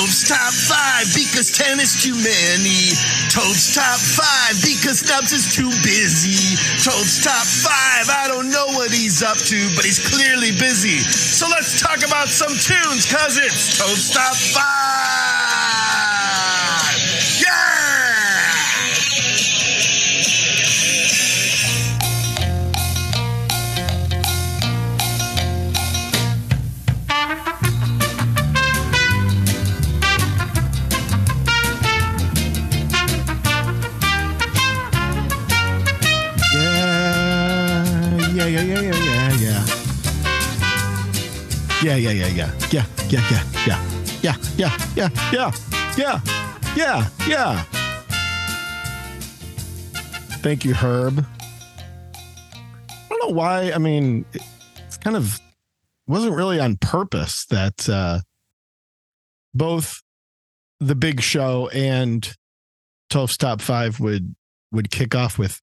Toph's top five because ten is too many. Toph's top five because Stubbs is too busy. Toph's top five, I don't know what he's up to, but he's clearly busy. So let's talk about some tunes, cause it's Toph's top five. Yeah, yeah, yeah, yeah, yeah, yeah, yeah. Yeah, yeah, yeah, yeah, yeah, yeah, yeah, yeah, yeah, yeah, yeah, yeah, yeah. Thank you, Herb. I don't know why. I mean, it's kind of wasn't really on purpose that uh both the big show and Toph's top five would would kick off with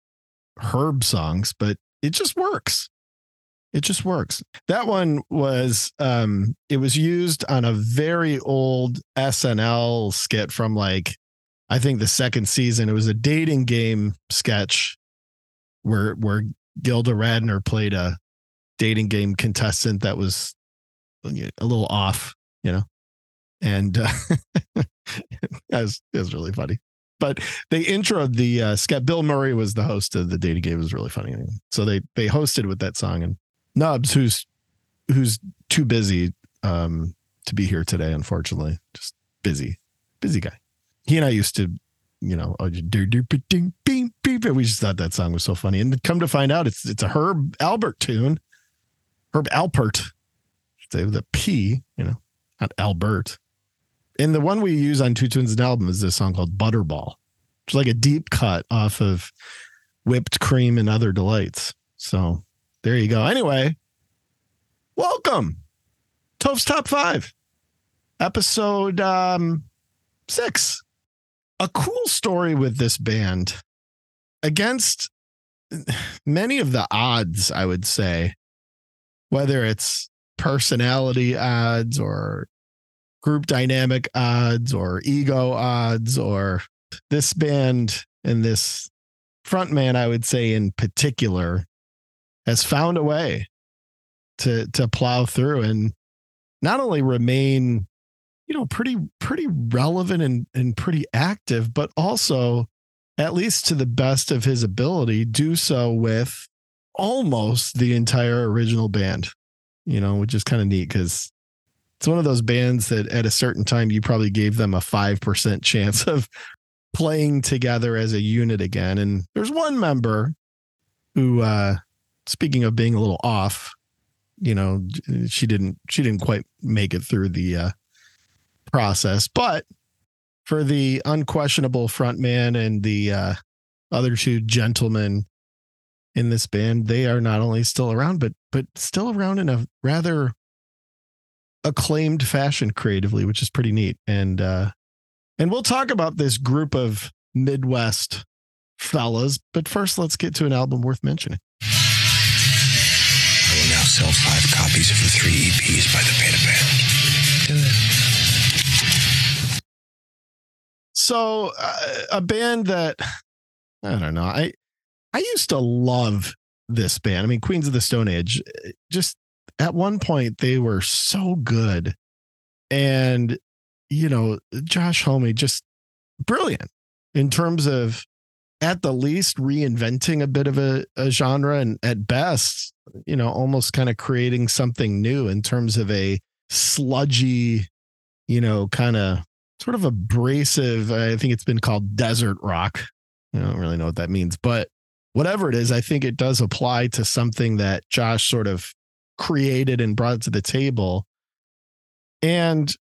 Herb songs, but it just works. It just works. That one was um it was used on a very old SNL skit from like I think the second season. It was a dating game sketch where where Gilda Radner played a dating game contestant that was a little off, you know. And uh, it, was, it was really funny but they introed the uh, sketch. Bill Murray was the host of the Dating game. It was really funny. So they they hosted with that song and Nubs, who's who's too busy um, to be here today, unfortunately, just busy, busy guy. He and I used to, you know, uh, we just thought that song was so funny. And come to find out, it's it's a Herb Alpert tune, Herb Alpert, say with a P, you know, not Albert. And the one we use on Two Tunes an album is this song called Butterball. It's like a deep cut off of whipped cream and other delights. So there you go. Anyway, welcome. Toph's Top Five, episode um, six. A cool story with this band against many of the odds, I would say, whether it's personality odds or group dynamic odds or ego odds or this band and this frontman, I would say in particular, has found a way to to plow through and not only remain, you know, pretty pretty relevant and and pretty active, but also at least to the best of his ability, do so with almost the entire original band. You know, which is kind of neat because it's one of those bands that at a certain time you probably gave them a 5% chance of playing together as a unit again. And there's one member who, uh, speaking of being a little off, you know, she didn't, she didn't quite make it through the, uh, process, but for the unquestionable frontman and the, uh, other two gentlemen in this band, they are not only still around, but, but still around in a rather acclaimed fashion creatively, which is pretty neat. And uh and we'll talk about this group of Midwest fellas, but first let's get to an album worth mentioning. I will now sell five copies of the three EPs by the Beta Band. So uh, a band that I don't know, I I used to love this band. I mean, Queens of the Stone Age, just at one point they were so good. And you know josh homme just brilliant in terms of at the least reinventing a bit of a, a genre and at best you know almost kind of creating something new in terms of a sludgy you know kind of sort of abrasive i think it's been called desert rock. I don't really know what that means but whatever it is i think it does apply to something that josh sort of created and brought to the table. And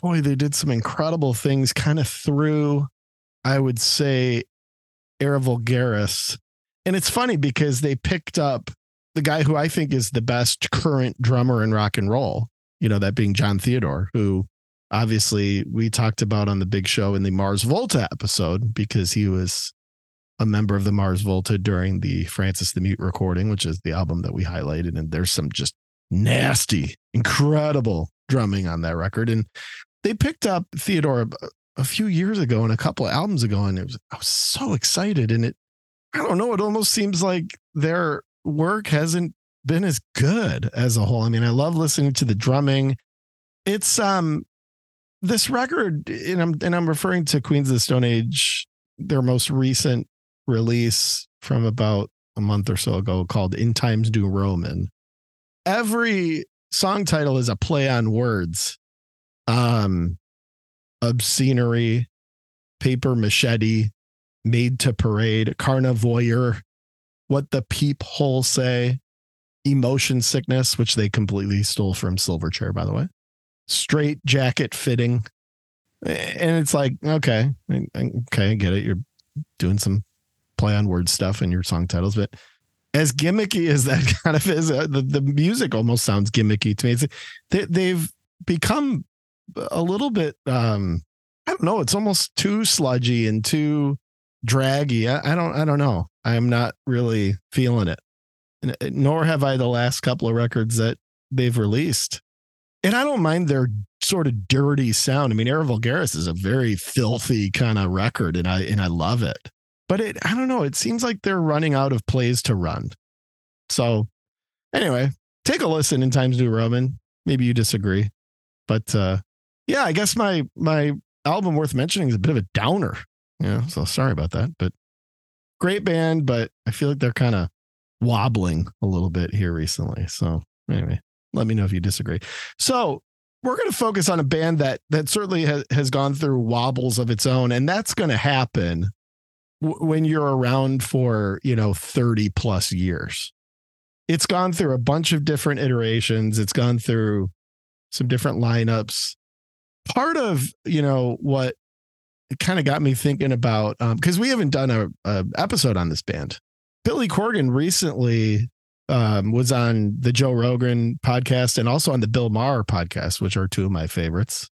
boy, they did some incredible things kind of through, I would say, Era Vulgaris. And it's funny because they picked up the guy who I think is the best current drummer in rock and roll, you know, that being Jon Theodore, who obviously we talked about on the big show in the Mars Volta episode because he was a member of the Mars Volta during the Francis the Mute recording, which is the album that we highlighted. And there's some just nasty, incredible drumming on that record. And they picked up Theodore a, few years ago and a couple of albums ago, and it was I was so excited. And it, I don't know, it almost seems like their work hasn't been as good as a whole. I mean, I love listening to the drumming. It's um this record, and I'm and I'm referring to Queens of the Stone Age, their most recent release from about a month or so ago called In Times New Roman. Every song title is a play on words. Um obscenery, paper machete, made to parade, carnavoyeur, what the peephole say, emotion sickness, which they completely stole from Silverchair, by the way, straight jacket fitting. And it's like, okay, okay, I get it. You're doing some play on word stuff in your song titles, but as gimmicky as that kind of is, uh, the, the music almost sounds gimmicky to me. It's, they, they've become a little bit, um, I don't know, it's almost too sludgy and too draggy. I, I don't, I don't know. I'm not really feeling it. Uh, nor have I the last couple of records that they've released. And I don't mind their sort of dirty sound. I mean, Era Vulgaris is a very filthy kind of record, and I and I love it. But it, I don't know. It seems like they're running out of plays to run. So, anyway, take a listen in Times New Roman. Maybe you disagree, but uh, yeah, I guess my my album worth mentioning is a bit of a downer. Yeah, so sorry about that, but great band, but I feel like they're kind of wobbling a little bit here recently. So anyway, let me know if you disagree. So we're going to focus on a band that that certainly has, has gone through wobbles of its own, and that's going to happen when you're around for you know 30 plus years. It's gone through a bunch of different iterations. It's gone through some different lineups. Part of you know what kind of got me thinking about because um, we haven't done a, a episode on this band Billy Corgan recently um, was on the Joe Rogan podcast and also on the Bill Maher podcast, which are two of my favorites.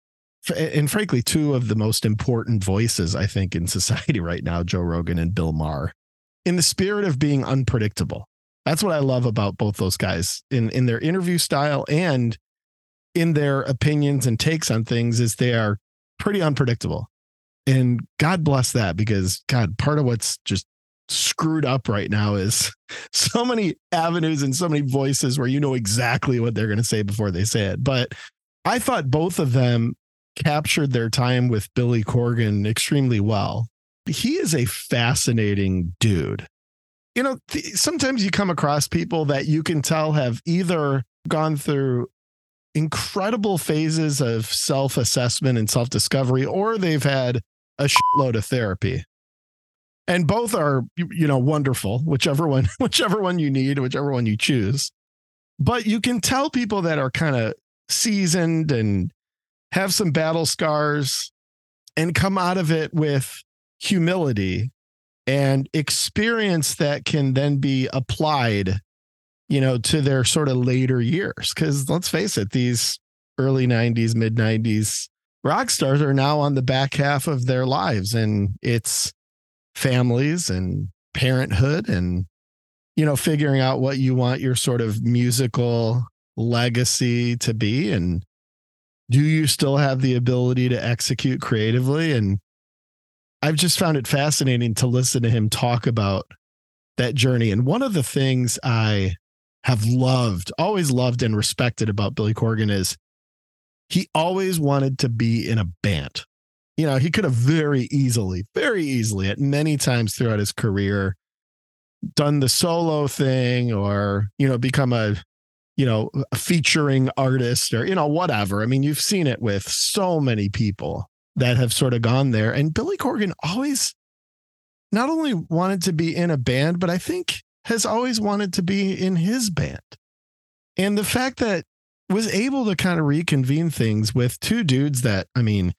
And frankly, two of the most important voices, I think, in society right now Joe Rogan and Bill Maher, in the spirit of being unpredictable. That's what I love about both those guys in, in their interview style and in their opinions and takes on things, is they are pretty unpredictable. And God bless that because, God, part of what's just screwed up right now is so many avenues and so many voices where you know exactly what they're going to say before they say it. But I thought both of them captured their time with Billy Corgan extremely well. He is a fascinating dude. You know, th- sometimes you come across people that you can tell have either gone through incredible phases of self assessment and self discovery, or they've had a shitload of therapy and both are you know wonderful whichever one whichever one you need whichever one you choose but you can tell people that are kind of seasoned and have some battle scars and come out of it with humility and experience that can then be applied you know to their sort of later years. Cuz let's face it these early 90s mid 90s rock stars are now on the back half of their lives and it's families and parenthood and you know figuring out what you want your sort of musical legacy to be and do you still have the ability to execute creatively? And i've just found it fascinating to listen to him talk about that journey. And one of the things i have loved always loved and respected about billy corgan is he always wanted to be in a band. You know, he could have very easily, very easily at many times throughout his career done the solo thing or, you know, become a, you know, featuring artist or, you know, whatever. I mean, you've seen it with so many people that have sort of gone there. And Billy Corgan always not only wanted to be in a band, but I think has always wanted to be in his band. And the fact that was able to kind of reconvene things with two dudes that, I mean,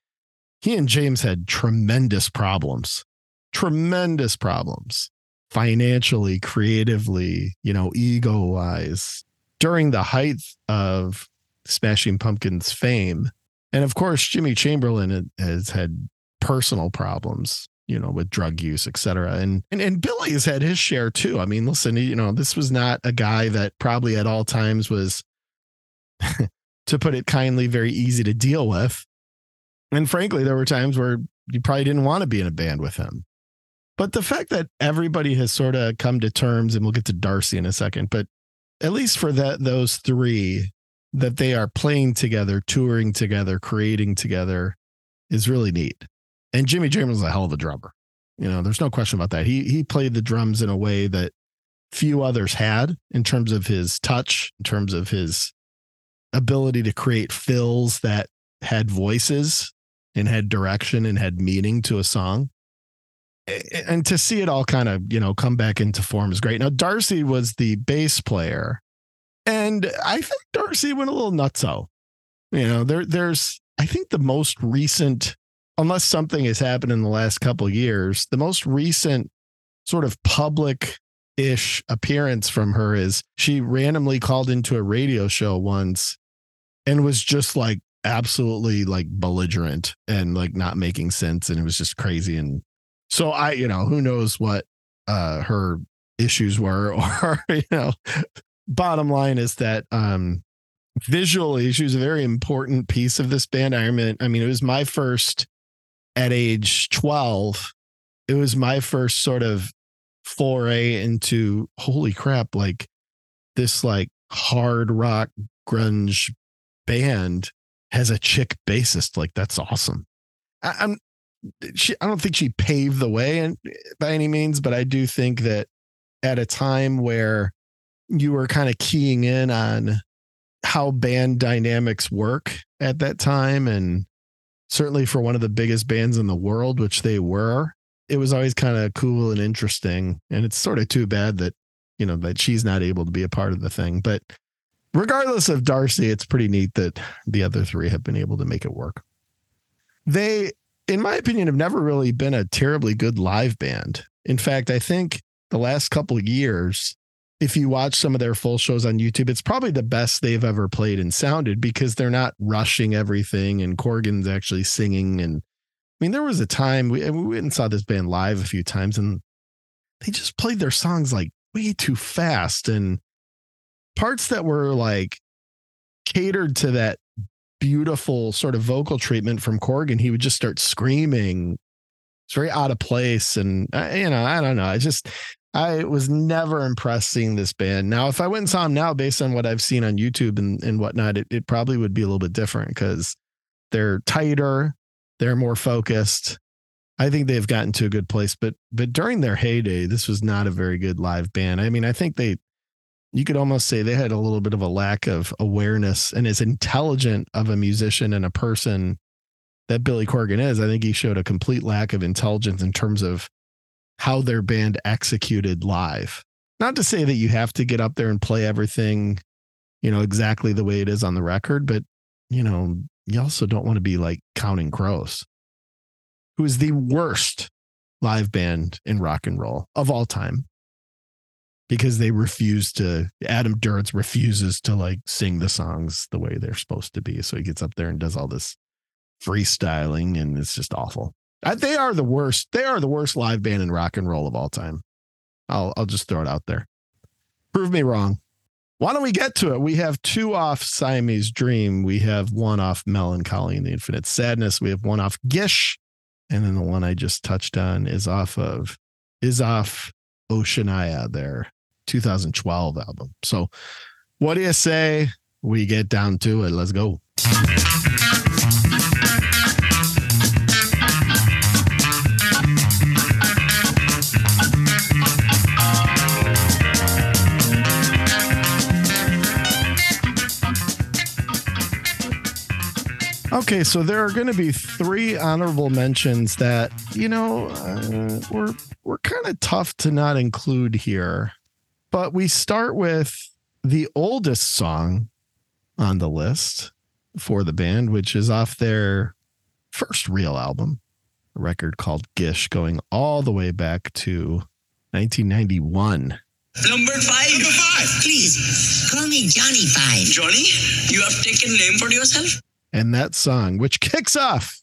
he and James had tremendous problems, tremendous problems financially, creatively, you know, ego wise during the height of Smashing Pumpkins fame. And of course, Jimmy Chamberlin has had personal problems, you know, with drug use, et cetera. And, and, and Billy has had his share too. I mean, listen, you know, this was not a guy that probably at all times was, to put it kindly, very easy to deal with And frankly, there were times where you probably didn't want to be in a band with him. But the fact that everybody has sort of come to terms, and we'll get to Darcy in a second, but at least for that those three, that they are playing together, touring together, creating together is really neat. And Jimmy Chamberlin's a hell of a drummer. You know, there's no question about that. He he played the drums in a way that few others had in terms of his touch, in terms of his ability to create fills that had voices and had direction and had meaning to a song. And to see it all kind of, you know, come back into form is great. Now, Darcy was the bass player, and I think Darcy went a little nutso. You know, there, there's, I think the most recent, unless something has happened in the last couple years, the most recent sort of public ish appearance from her is she randomly called into a radio show once and was just like absolutely like belligerent and like not making sense and it was just crazy and so i you know who knows what uh her issues were or you know bottom line is that um visually she was a very important piece of this band. I mean i mean it was my first at age 12 it was my first sort of foray into holy crap like this like hard rock grunge band has a chick bassist. Like that's awesome. I, i'm she i don't think she paved the way and by any means but i do think that at a time where you were kind of keying in on how band dynamics work at that time and certainly for one of the biggest bands in the world which they were it was always kind of cool and interesting. And it's sort of too bad that, you know, that she's not able to be a part of the thing. But regardless of Darcy, it's pretty neat that the other three have been able to make it work. They, in my opinion, have never really been a terribly good live band. In fact, I think the last couple of years, if you watch some of their full shows on YouTube, it's probably the best they've ever played and sounded because they're not rushing everything and Corgan's actually singing and I mean, there was a time we, we went and saw this band live a few times and they just played their songs like way too fast and parts that were like catered to that beautiful sort of vocal treatment from Corgan. He would just start screaming. It's very out of place. And, uh, you know, I don't know. I just, I was never impressed seeing this band. Now, if I went and saw them now, based on what I've seen on YouTube and, and whatnot, it, it probably would be a little bit different because they're tighter. They're more focused. I think they've gotten to a good place, but but during their heyday, this was not a very good live band. I mean, I think they you could almost say they had a little bit of a lack of awareness and as intelligent of a musician and a person that Billy Corgan is, I think he showed a complete lack of intelligence in terms of how their band executed live. Not to say that you have to get up there and play everything, you know, exactly the way it is on the record, but you know, you also don't want to be like Counting Crows, who is the worst live band in rock and roll of all time because they refuse to Adam Duritz refuses to like sing the songs the way they're supposed to be. So he gets up there and does all this freestyling and it's just awful. they are the worst. They are the worst live band in rock and roll of all time. I'll I'll just throw it out there. Prove me wrong. Why don't we get to it? We have two off Siamese Dream. We have one off Melancholy and the Infinite Sadness. We have one off Gish. And then the one I just touched on is off of is off Oceania, their 2012 album. So what do you say we get down to it? Let's go. Okay, so there are going to be three honorable mentions that you know uh, we're we're kind of tough to not include here, but we start with the oldest song on the list for the band, which is off their first real album, a record called Gish, going all the way back to 1991. Number five. Number five. Please, call me Johnny Five. Johnny, you have taken name for yourself? And that song, which kicks off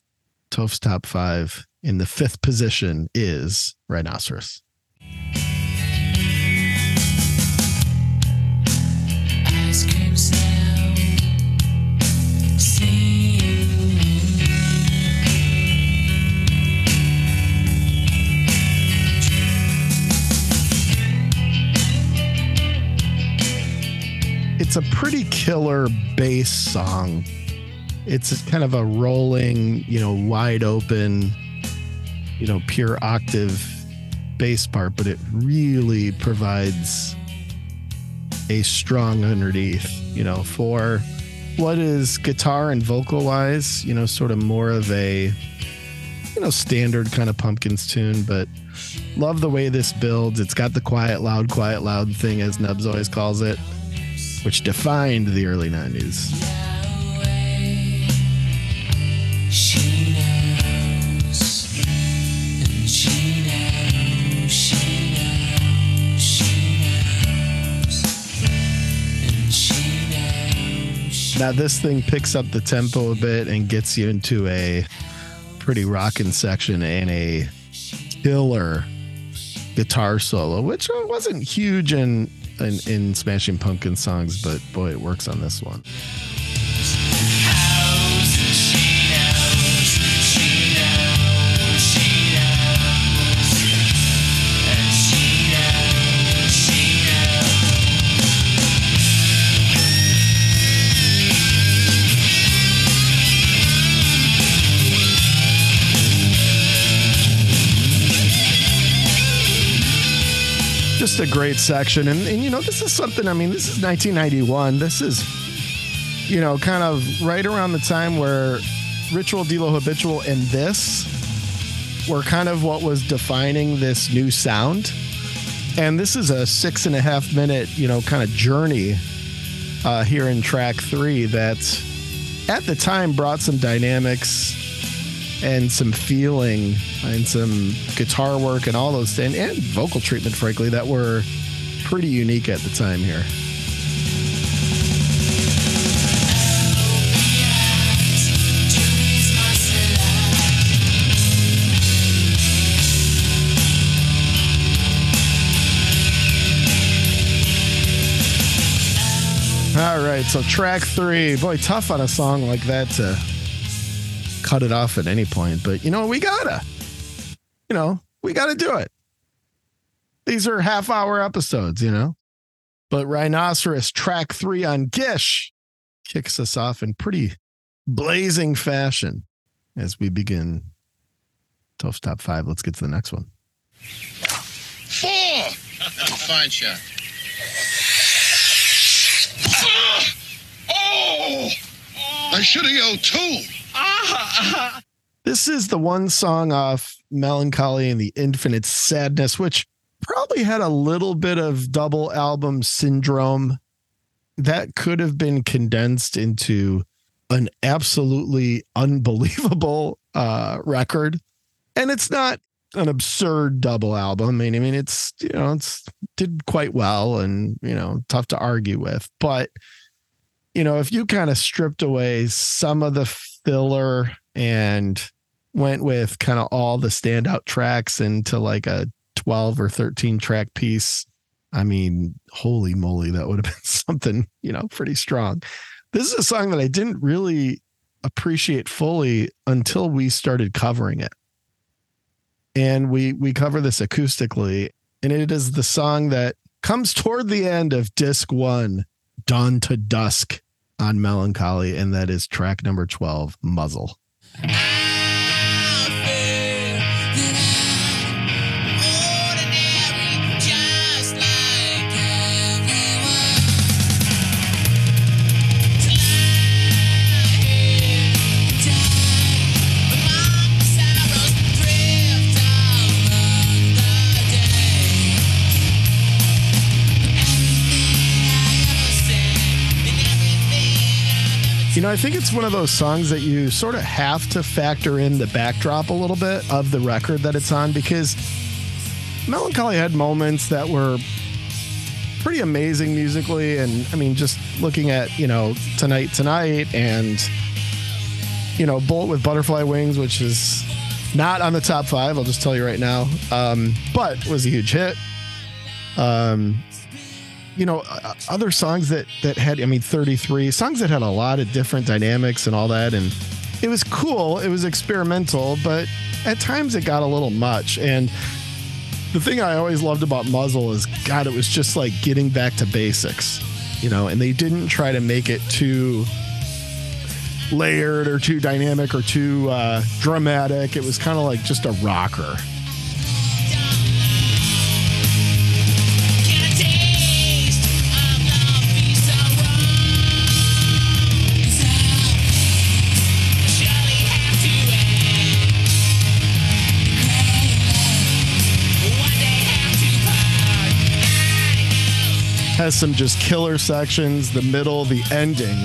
Toph's top five in the fifth position, is Rhinoceros. it's a pretty killer bass song. It's kind of a rolling, you know, wide open, you know, pure octave bass part, but it really provides a strong underneath, you know, for what is guitar and vocal wise, you know, sort of more of a, you know, standard kind of pumpkins tune, but love the way this builds. It's got the quiet, loud, quiet, loud thing, as Nubs always calls it, which defined the early 90s. Now, this thing picks up the tempo a bit and gets you into a pretty rocking section and a killer guitar solo, which wasn't huge in, in, in Smashing Pumpkin songs, but boy, it works on this one. Just a great section. And, and, you know, this is something, I mean, this is 1991. This is, you know, kind of right around the time where Ritual de lo Habitual, and this were kind of what was defining this new sound. And this is a six and a half minute, you know, kind of journey uh, here in track three that at the time brought some dynamics and some feeling and some guitar work and all those things and vocal treatment frankly that were pretty unique at the time here. All right so track three. Boy tough on a song like that to cut it off at any point but you know we gotta you know we gotta do it these are half hour episodes you know but rhinoceros track three on gish kicks us off in pretty blazing fashion as we begin Toph's top five let's get to the next one Four. That's a Fine shot. Oh! I should have yelled two. This is the one song off Melancholy and the Infinite Sadness, which probably had a little bit of double album syndrome that could have been condensed into an absolutely unbelievable uh, record. And it's not an absurd double album. I mean, I mean, it's you know, it's did quite well and you know, tough to argue with. But you know, if you kind of stripped away some of the filler and went with kind of all the standout tracks into like a 12 or 13 track piece, I mean, holy moly, that would have been something, you know, pretty strong. This is a song that I didn't really appreciate fully until we started covering it. And we we cover this acoustically, and it is the song that comes toward the end of disc 1, Dawn to Dusk on Melancholy, and that is track number 12, Muzzle. I think it's one of those songs that you sort of have to factor in the backdrop a little bit of the record that it's on because Melancholy had moments that were pretty amazing musically. And I mean, just looking at, you know, Tonight Tonight and, you know, Bullet with Butterfly Wings, which is not on the top five, I'll just tell you right now, um, but was a huge hit. Um, you know uh, other songs that that had i mean 33 songs that had a lot of different dynamics and all that and it was cool it was experimental but at times it got a little much and the thing i always loved about muzzle is god it was just like getting back to basics you know, and they didn't try to make it too layered or too dynamic or too uh, dramatic. It was kind of like just a rocker. Has some just killer sections. The middle, the ending,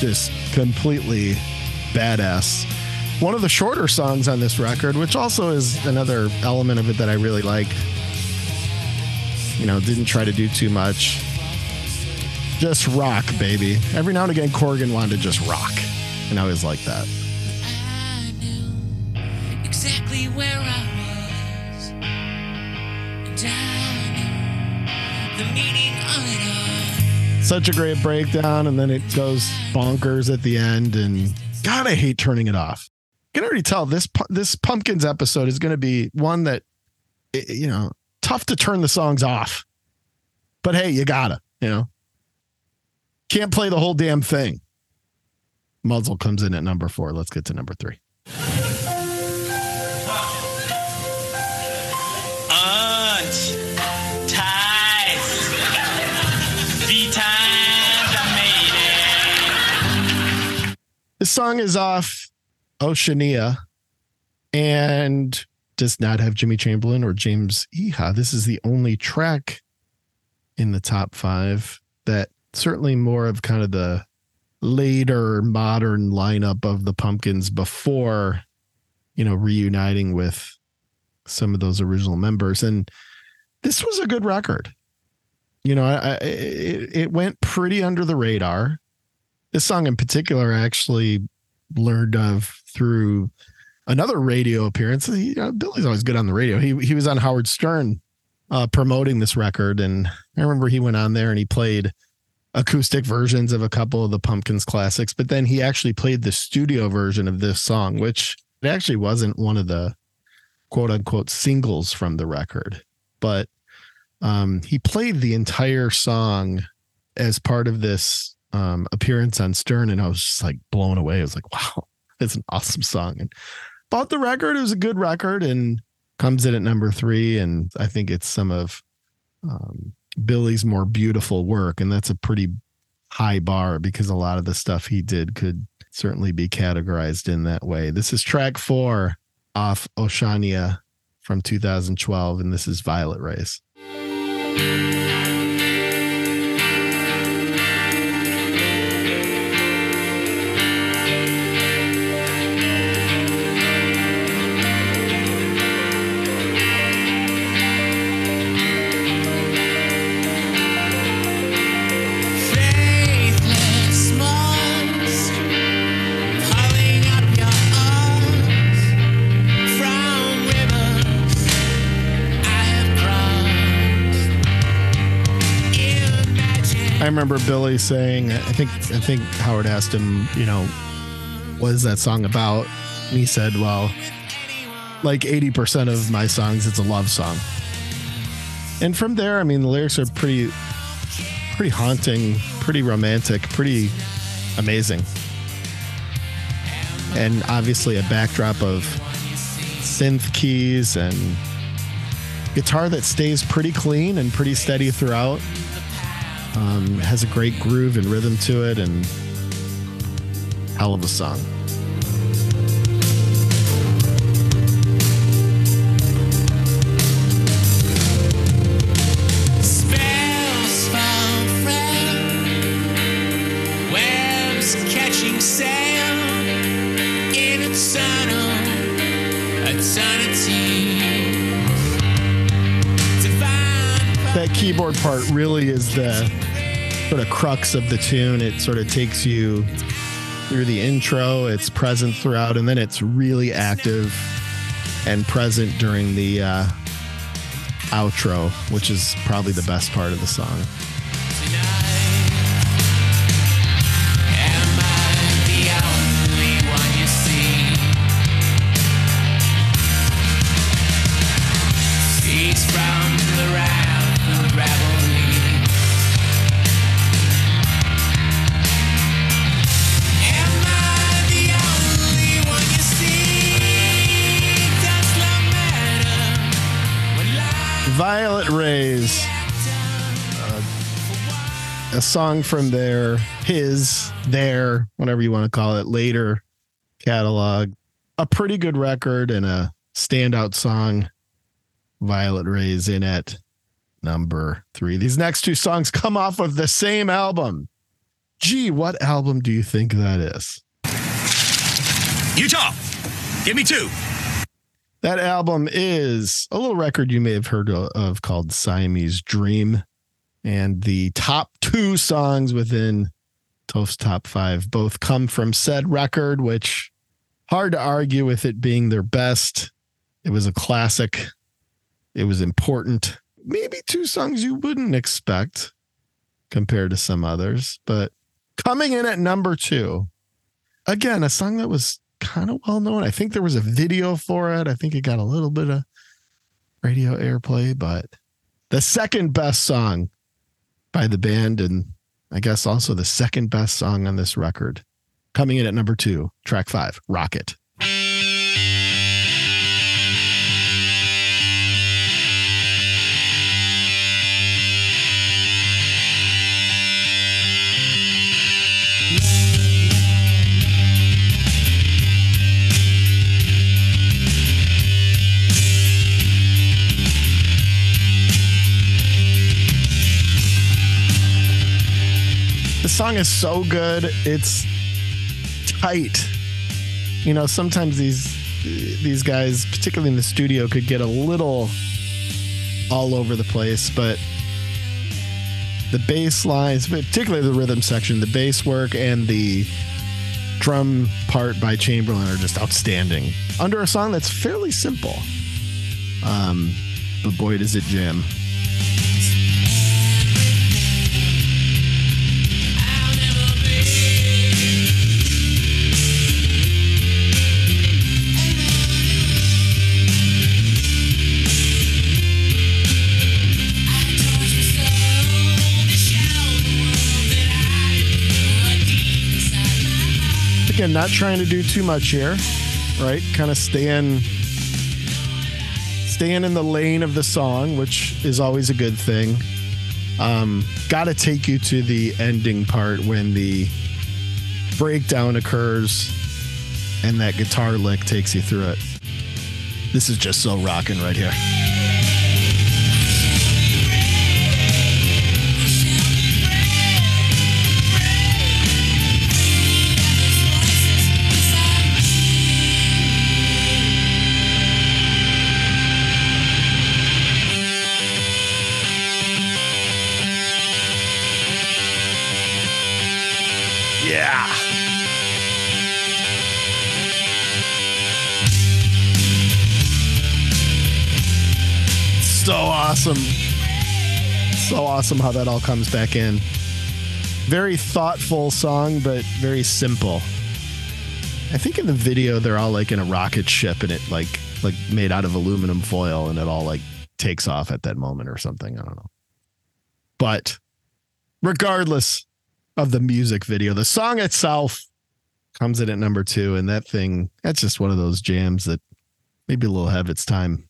just completely badass. One of the shorter songs on this record, which also is another element of it that I really like. You know, didn't try to do too much. Just rock, baby. Every now and again, Corgan wanted to just rock. And I always like that. Such a great breakdown, and then it goes bonkers at the end. And God, I hate turning it off. I can already tell this this Pumpkins episode is going to be one that you know tough to turn the songs off. But hey, you gotta, you know, can't play the whole damn thing. Muzzle comes in at number four. Let's get to number three. This song is off oh Oceania and does not have Jimmy Chamberlin or James Iha. This is the only track in the top five that certainly more of kind of the later modern lineup of the Pumpkins before, you know, reuniting with some of those original members. And this was a good record. You know, I, I, it, it went pretty under the radar this song in particular I actually learned of through another radio appearance. He, uh, Billy's always good on the radio. He he was on Howard Stern uh, promoting this record, and I remember he went on there and he played acoustic versions of a couple of the Pumpkins classics, but then he actually played the studio version of this song, which it actually wasn't one of the quote unquote singles from the record, but um, he played the entire song as part of this um, appearance on Stern, and I was just like blown away. I was like, wow, it's an awesome song. And bought the record. It was a good record and comes in at number three. And I think it's some of um, Billy's more beautiful work. And that's a pretty high bar because a lot of the stuff he did could certainly be categorized in that way. This is track four off Oceania from 2012, and this is Violet Rays. I remember Billy saying, I think I think Howard asked him, you know, what is that song about? And he said, well, like 80% of my songs, it's a love song. And from there, I mean, the lyrics are pretty, pretty haunting, pretty romantic, pretty amazing. And obviously a backdrop of synth keys and guitar that stays pretty clean and pretty steady throughout. Um, has a great groove and rhythm to it, and hell of a song. Keyboard part really is the sort of crux of the tune. It sort of takes you through the intro, it's present throughout, and then it's really active and present during the uh, outro, which is probably the best part of the song. A song from their, his, their, whatever you want to call it, later catalog. A pretty good record and a standout song. Violet Ray's in at number three. These next two songs come off of the same album. Gee, what album do you think that is? Utah, give me two. That album is a little record you may have heard of called Siamese Dream. And the top two songs within Toph's top five both come from said record, which hard to argue with it being their best. It was a classic. It was important. Maybe two songs you wouldn't expect compared to some others, but coming in at number two, again, a song that was kind of well known. I think there was a video for it. I think it got a little bit of radio airplay, but the second best song by the band, and I guess also the second best song on this record, coming in at number two, track five, Rocket. The song is so good. It's tight. You know, sometimes these these guys, particularly in the studio, could get a little all over the place, but the bass lines, particularly the rhythm section, the bass work and the drum part by Chamberlin are just outstanding. Under a song that's fairly simple. Um, but boy, does it jam. Again, not trying to do too much here, right? Kind of staying staying in the lane of the song, which is always a good thing. Um, Got to take you to the ending part when the breakdown occurs and that guitar lick takes you through it. This is just so rocking right here. Yeah. So awesome. So awesome how that all comes back in. Very thoughtful song, but very simple. I think in the video they're all like in a rocket ship and it like like made out of aluminum foil and it all like takes off at that moment or something. I don't know. But regardless of the music video, the song itself comes in at number two, and that thing, that's just one of those jams that maybe a little ahead of its time.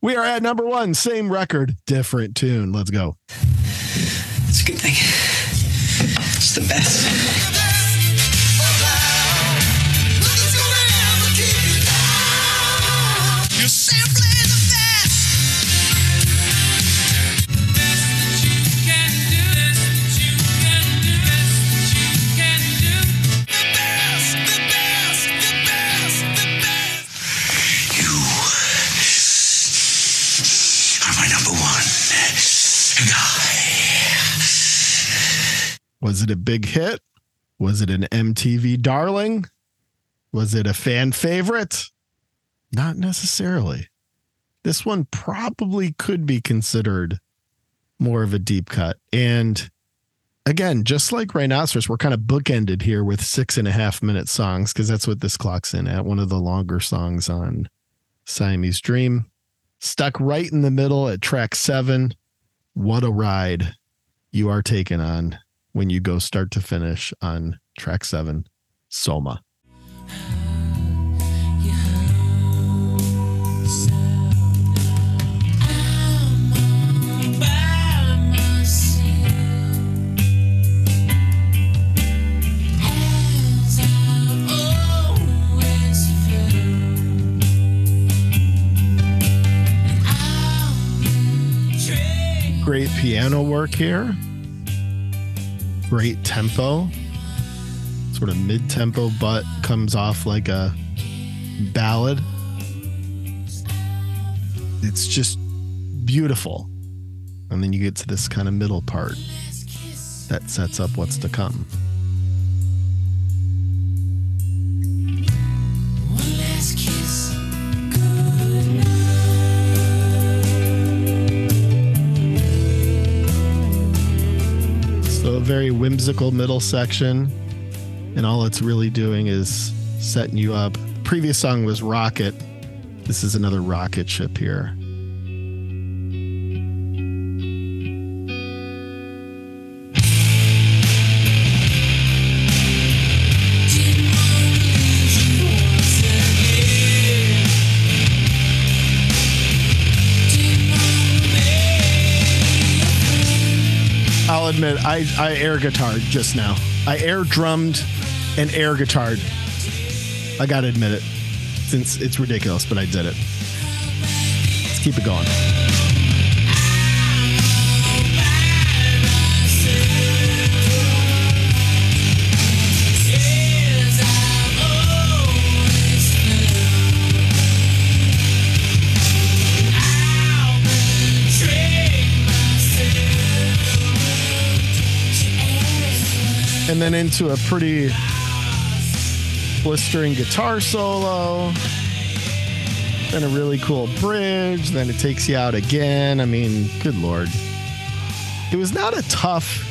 We are at number one, same record, different tune. Let's go. It's a good thing. It's the best. You Was it a big hit? Was it an MTV darling? Was it a fan favorite? Not necessarily. This one probably could be considered more of a deep cut. And again, just like Rhinoceros, we're kind of bookended here with six and a half minute songs because that's what this clocks in at. One of the longer songs on Siamese Dream. Stuck right in the middle at track seven. What a ride you are taking on when you go start to finish on track seven, Soma. Great piano work here. Great tempo. Sort of mid tempo, but comes off like a ballad. It's just beautiful. And then you get to this kind of middle part that sets up what's to come. Very whimsical middle section, and all it's really doing is setting you up. Previous song was Rocket. This is another rocket ship here. I, I air guitared just now. I air drummed and air guitared. I gotta admit it, since it's ridiculous, but I did it. Let's keep it going. And then into a pretty blistering guitar solo. Then a really cool bridge. Then it takes you out again. I mean, good lord. It was not a tough.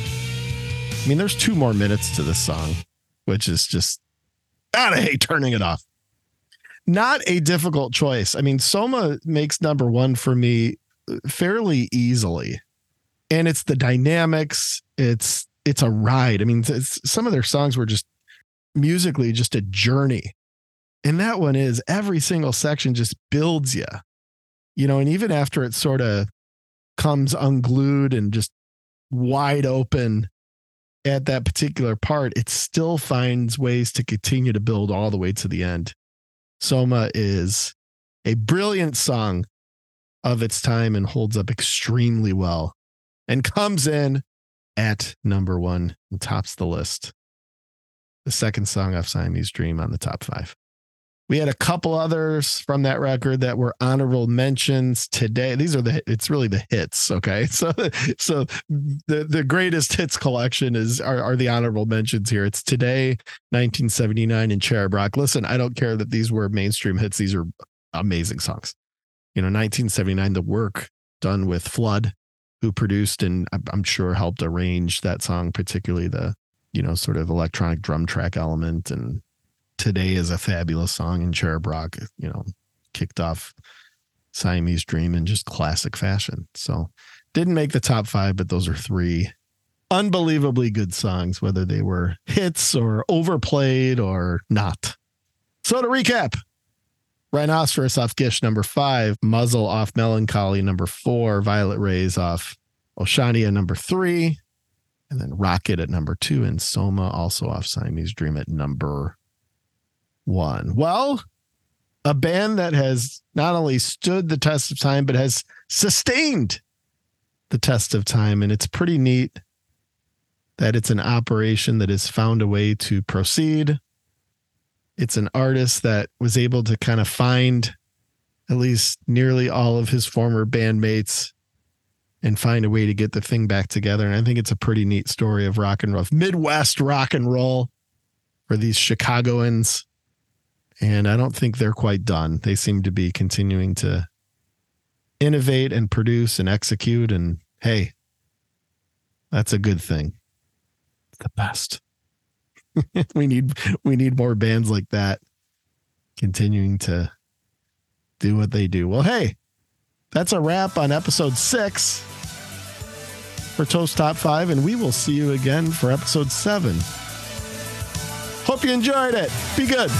I mean, there's two more minutes to this song, which is just. God, I hate turning it off. Not a difficult choice. I mean, Soma makes number one for me fairly easily. And it's the dynamics. It's it's a ride. I mean, some of their songs were just musically just a journey. And that one is every single section just builds you, you know, and even after it sort of comes unglued and just wide open at that particular part, it still finds ways to continue to build all the way to the end. Soma is a brilliant song of its time and holds up extremely well and comes in at number one tops the list. The second song off Siamese Dream on the top five. We had a couple others from that record that were honorable mentions today. These are the it's really the hits, okay? So so the the greatest hits collection is are, are the honorable mentions here. It's today 1979 and Cherub Rock. Listen, I don't care that these were mainstream hits. These are amazing songs. You know, 1979 the work done with Flood who produced and I'm sure helped arrange that song, particularly the, you know, sort of electronic drum track element. And today is a fabulous song in Cherub Rock, you know, kicked off Siamese Dream in just classic fashion. So didn't make the top five, but those are three unbelievably good songs, whether they were hits or overplayed or not. So to recap, Rhinoceros off Gish number five, Muzzle off Mellon Collie number four, Violet Rays off Oceania number three, and then Rocket at number two, and Soma also off Siamese Dream at number one. Well, a band that has not only stood the test of time, but has sustained the test of time. And it's pretty neat that it's an operation that has found a way to proceed it's an artist that was able to kind of find at least nearly all of his former bandmates and find a way to get the thing back together. And I think it's a pretty neat story of rock and roll, Midwest rock and roll for these Chicagoans. And I don't think they're quite done. They seem to be continuing to innovate and produce and execute. And hey, that's a good thing. It's the best. we need we need more bands like that continuing to do what they do. Well, hey, that's a wrap on episode six for Toph's Top Five, and we will see you again for episode seven. Hope you enjoyed it. Be good.